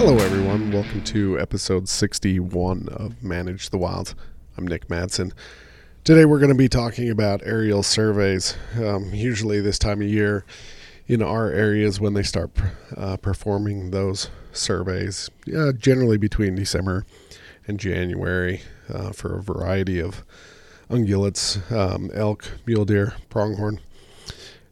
Hello, everyone. Welcome to episode 61 of Manage the Wild. I'm Nick Madsen. Today, we're going to be talking about aerial surveys. Um, usually, this time of year in our areas, when they start uh, performing those surveys, uh, generally between December and January, uh, for a variety of ungulates, um, elk, mule deer, pronghorn.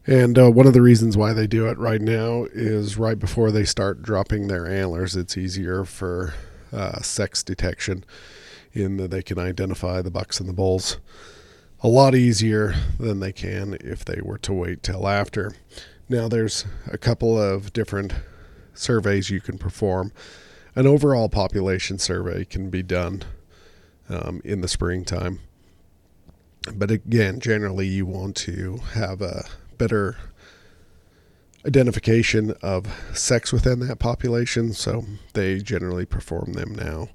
And uh, one of the reasons why they do it right now is right before they start dropping their antlers. It's easier for uh, sex detection in that they can identify the bucks and the bulls a lot easier than they can if they were to wait till after. Now, there's a couple of different surveys you can perform. An overall population survey can be done um, in the springtime. But again, generally, you want to have a better identification of sex within that population, so they generally perform them now.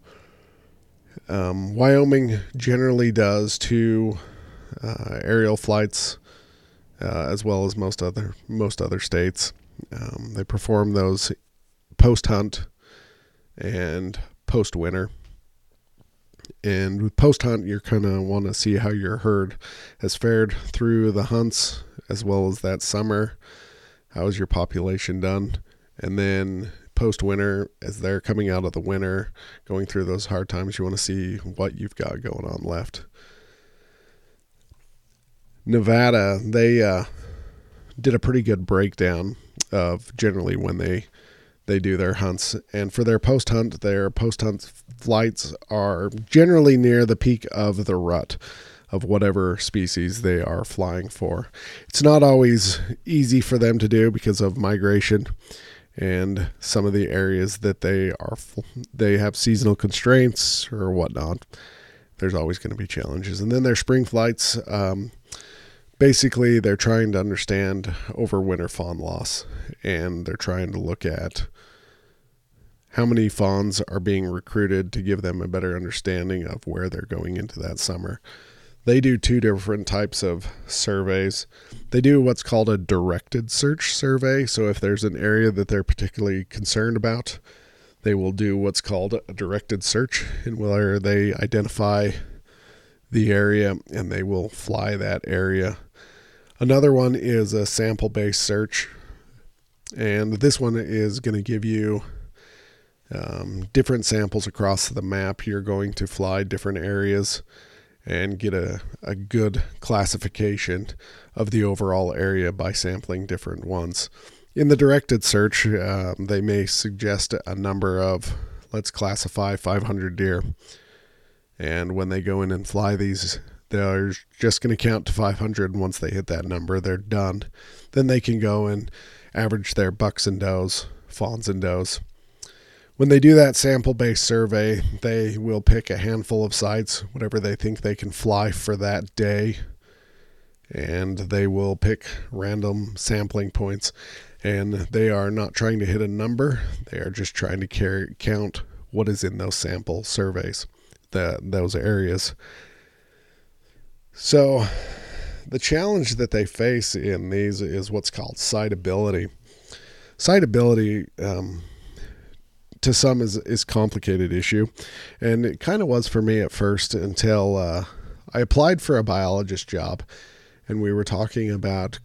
Um, Wyoming generally does two uh, aerial flights, uh, as well as most other most other states. Um, they perform those post hunt and post winter. And with post hunt, you're kind of want to see how your herd has fared through the hunts as well as that summer. How is your population done? And then post winter, as they're coming out of the winter, going through those hard times, you want to see what you've got going on left. Nevada, they uh, did a pretty good breakdown of generally when they they do their hunts. And for their post hunt, their post hunt flights are generally near the peak of the rut of whatever species they are flying for. It's not always easy for them to do because of migration and some of the areas that they are they have seasonal constraints or whatnot. There's always going to be challenges, and then their spring flights. Um, basically, they're trying to understand over winter fawn loss, and they're trying to look at how many fawns are being recruited to give them a better understanding of where they're going into that summer. They do two different types of surveys. They do what's called a directed search survey. So, if there's an area that they're particularly concerned about, they will do what's called a directed search, and where they identify the area and they will fly that area. Another one is a sample based search, and this one is going to give you um, different samples across the map. You're going to fly different areas and get a, a good classification of the overall area by sampling different ones. In the directed search, um, they may suggest a number of, let's classify 500 deer. And when they go in and fly these, they're just going to count to 500. And once they hit that number, they're done. Then they can go and average their bucks and does, fawns and does when they do that sample based survey, they will pick a handful of sites, whatever they think they can fly for that day, and they will pick random sampling points. And they are not trying to hit a number, they are just trying to carry, count what is in those sample surveys, the, those areas. So, the challenge that they face in these is what's called sightability. Sightability, um, to some is is complicated issue, and it kind of was for me at first until uh, I applied for a biologist job, and we were talking about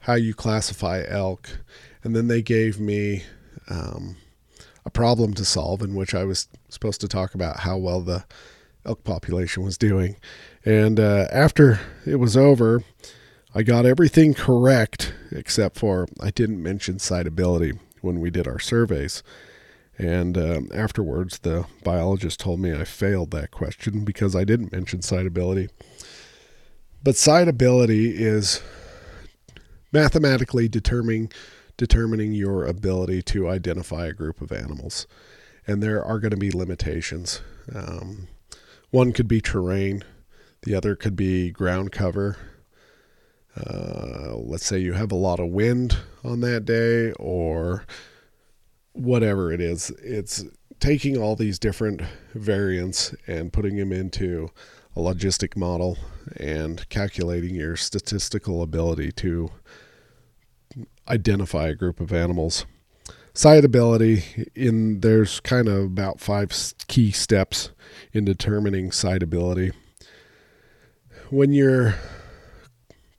how you classify elk, and then they gave me um, a problem to solve in which I was supposed to talk about how well the elk population was doing, and uh, after it was over. I got everything correct except for I didn't mention sightability when we did our surveys. And um, afterwards, the biologist told me I failed that question because I didn't mention sightability. But sightability is mathematically determining determining your ability to identify a group of animals, and there are going to be limitations. Um, one could be terrain, the other could be ground cover. Uh, let's say you have a lot of wind on that day, or whatever it is, it's taking all these different variants and putting them into a logistic model and calculating your statistical ability to identify a group of animals. Sightability in there's kind of about five key steps in determining sightability. When you're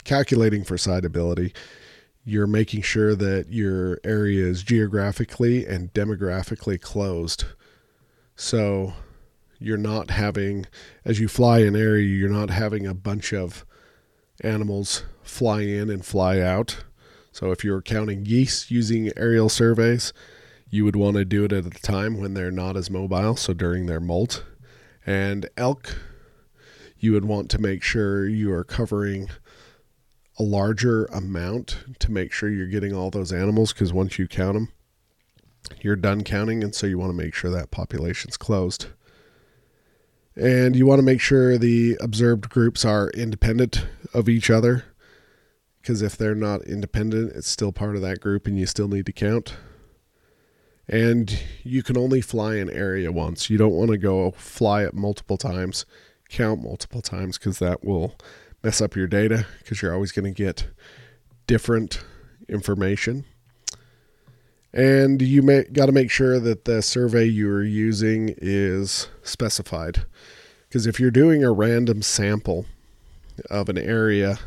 calculating for sightability, you're making sure that your area is geographically and demographically closed. So you're not having, as you fly an area, you're not having a bunch of animals fly in and fly out. So if you're counting geese using aerial surveys, you would want to do it at a time when they're not as mobile, so during their molt. And elk, you would want to make sure you are covering a larger amount to make sure you're getting all those animals because once you count them, you're done counting, and so you want to make sure that population's closed. And you want to make sure the observed groups are independent of each other because if they're not independent, it's still part of that group and you still need to count. And you can only fly an area once. You don't want to go fly it multiple times, count multiple times because that will mess up your data because you're always going to get different information. And you may got to make sure that the survey you are using is specified. Because if you're doing a random sample of an area,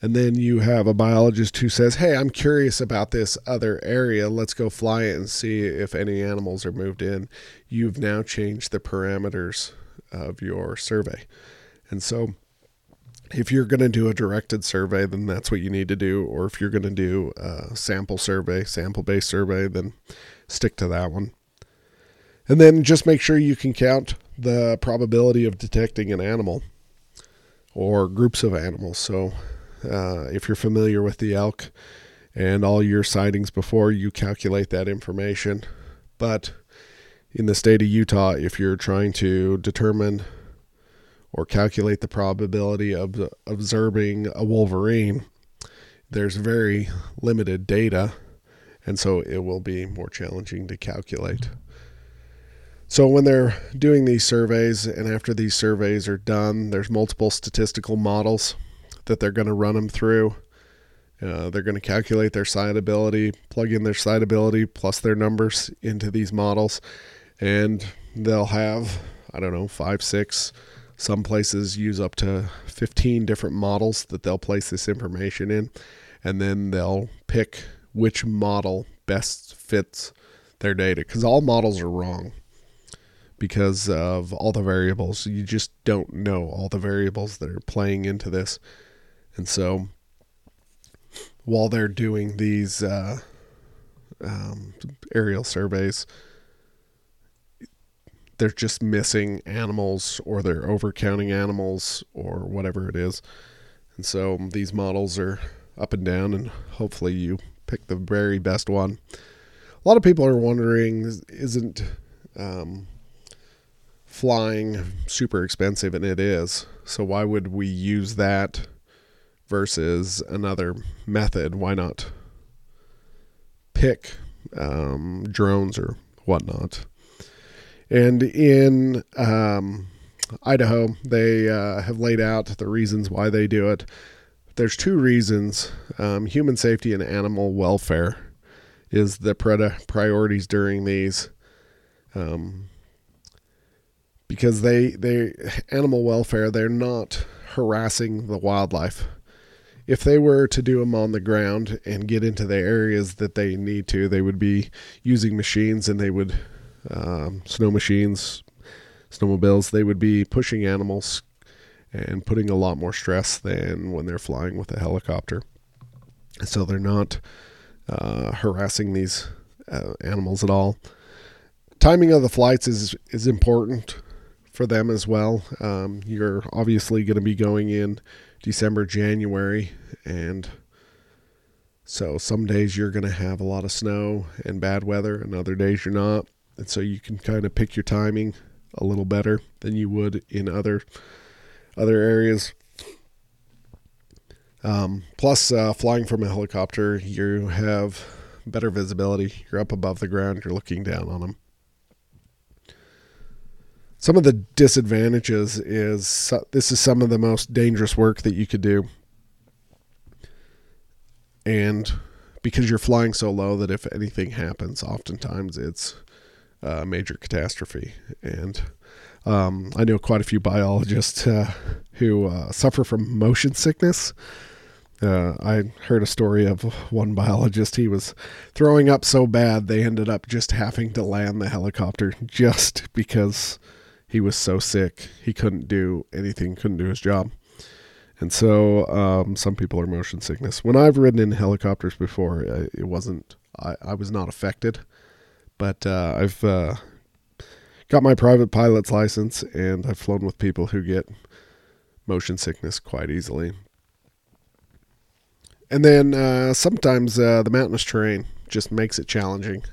and then you have a biologist who says, Hey, I'm curious about this other area. Let's go fly it and see if any animals are moved in. You've now changed the parameters of your survey. And so if you're going to do a directed survey, then that's what you need to do. Or if you're going to do a sample survey, sample based survey, then stick to that one. And then just make sure you can count the probability of detecting an animal or groups of animals. So uh, if you're familiar with the elk and all your sightings before, you calculate that information. But in the state of Utah, if you're trying to determine or calculate the probability of observing a wolverine, there's very limited data, and so it will be more challenging to calculate. So, when they're doing these surveys, and after these surveys are done, there's multiple statistical models that they're going to run them through. Uh, they're going to calculate their sightability, plug in their sightability plus their numbers into these models, and they'll have, I don't know, five, six some places use up to 15 different models that they'll place this information in, and then they'll pick which model best fits their data because all models are wrong because of all the variables. You just don't know all the variables that are playing into this. And so while they're doing these uh, um, aerial surveys, they're just missing animals or they're overcounting animals or whatever it is. And so these models are up and down, and hopefully you pick the very best one. A lot of people are wondering isn't um, flying super expensive? And it is. So why would we use that versus another method? Why not pick um, drones or whatnot? And in um, Idaho, they uh, have laid out the reasons why they do it. There's two reasons um, human safety and animal welfare is the priorities during these. Um, because they they animal welfare they're not harassing the wildlife if they were to do them on the ground and get into the areas that they need to they would be using machines and they would um, snow machines, snowmobiles, they would be pushing animals and putting a lot more stress than when they're flying with a helicopter. So they're not uh, harassing these uh, animals at all. Timing of the flights is is important for them as well. Um, you're obviously going to be going in December, January, and so some days you're going to have a lot of snow and bad weather, and other days you're not and so you can kind of pick your timing a little better than you would in other other areas. Um, plus, uh, flying from a helicopter, you have better visibility. You're up above the ground. You're looking down on them. Some of the disadvantages is this is some of the most dangerous work that you could do. And because you're flying so low that if anything happens, oftentimes it's a major catastrophe. And um, I know quite a few biologists uh, who uh, suffer from motion sickness. Uh, I heard a story of one biologist. He was throwing up so bad they ended up just having to land the helicopter just because he was so sick. He couldn't do anything, couldn't do his job. And so um, some people are motion sickness. When I've ridden in helicopters before, it wasn't, I, I was not affected. But uh, I've uh, got my private pilot's license and I've flown with people who get motion sickness quite easily. And then uh, sometimes uh, the mountainous terrain just makes it challenging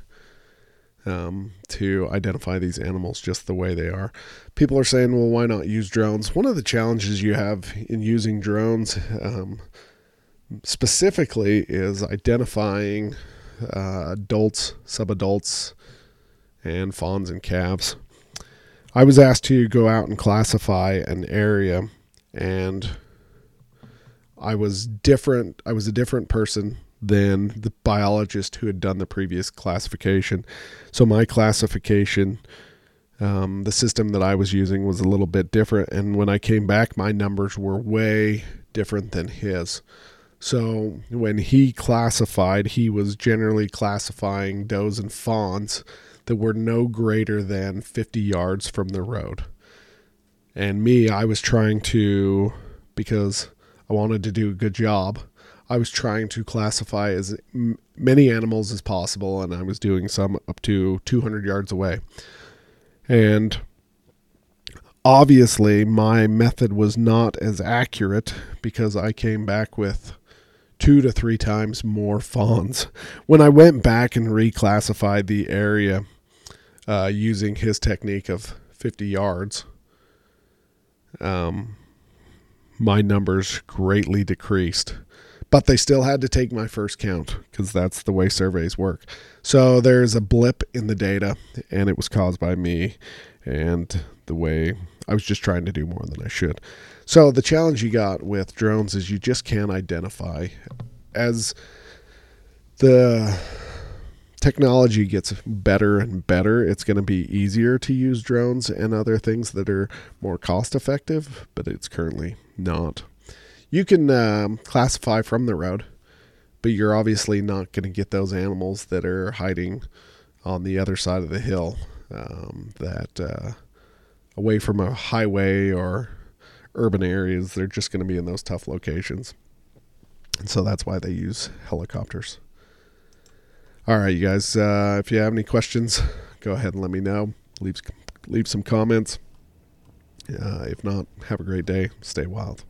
um, to identify these animals just the way they are. People are saying, well, why not use drones? One of the challenges you have in using drones um, specifically is identifying uh, adults, subadults, and fawns and calves. I was asked to go out and classify an area, and I was different. I was a different person than the biologist who had done the previous classification. So my classification, um, the system that I was using was a little bit different, and when I came back, my numbers were way different than his. So when he classified, he was generally classifying does and fawns that were no greater than 50 yards from the road. And me, I was trying to, because I wanted to do a good job. I was trying to classify as many animals as possible, and I was doing some up to 200 yards away. And obviously, my method was not as accurate because I came back with two to three times more fawns. When I went back and reclassified the area uh, using his technique of 50 yards, um, my numbers greatly decreased. But they still had to take my first count because that's the way surveys work. So there's a blip in the data, and it was caused by me and the way I was just trying to do more than I should. So the challenge you got with drones is you just can't identify as the technology gets better and better, it's going to be easier to use drones and other things that are more cost effective, but it's currently not. You can um, classify from the road, but you're obviously not going to get those animals that are hiding on the other side of the hill, um, that uh, away from a highway or urban areas. They're just going to be in those tough locations. And so that's why they use helicopters. All right, you guys. Uh, if you have any questions, go ahead and let me know. Leave leave some comments. Uh, if not, have a great day. Stay wild.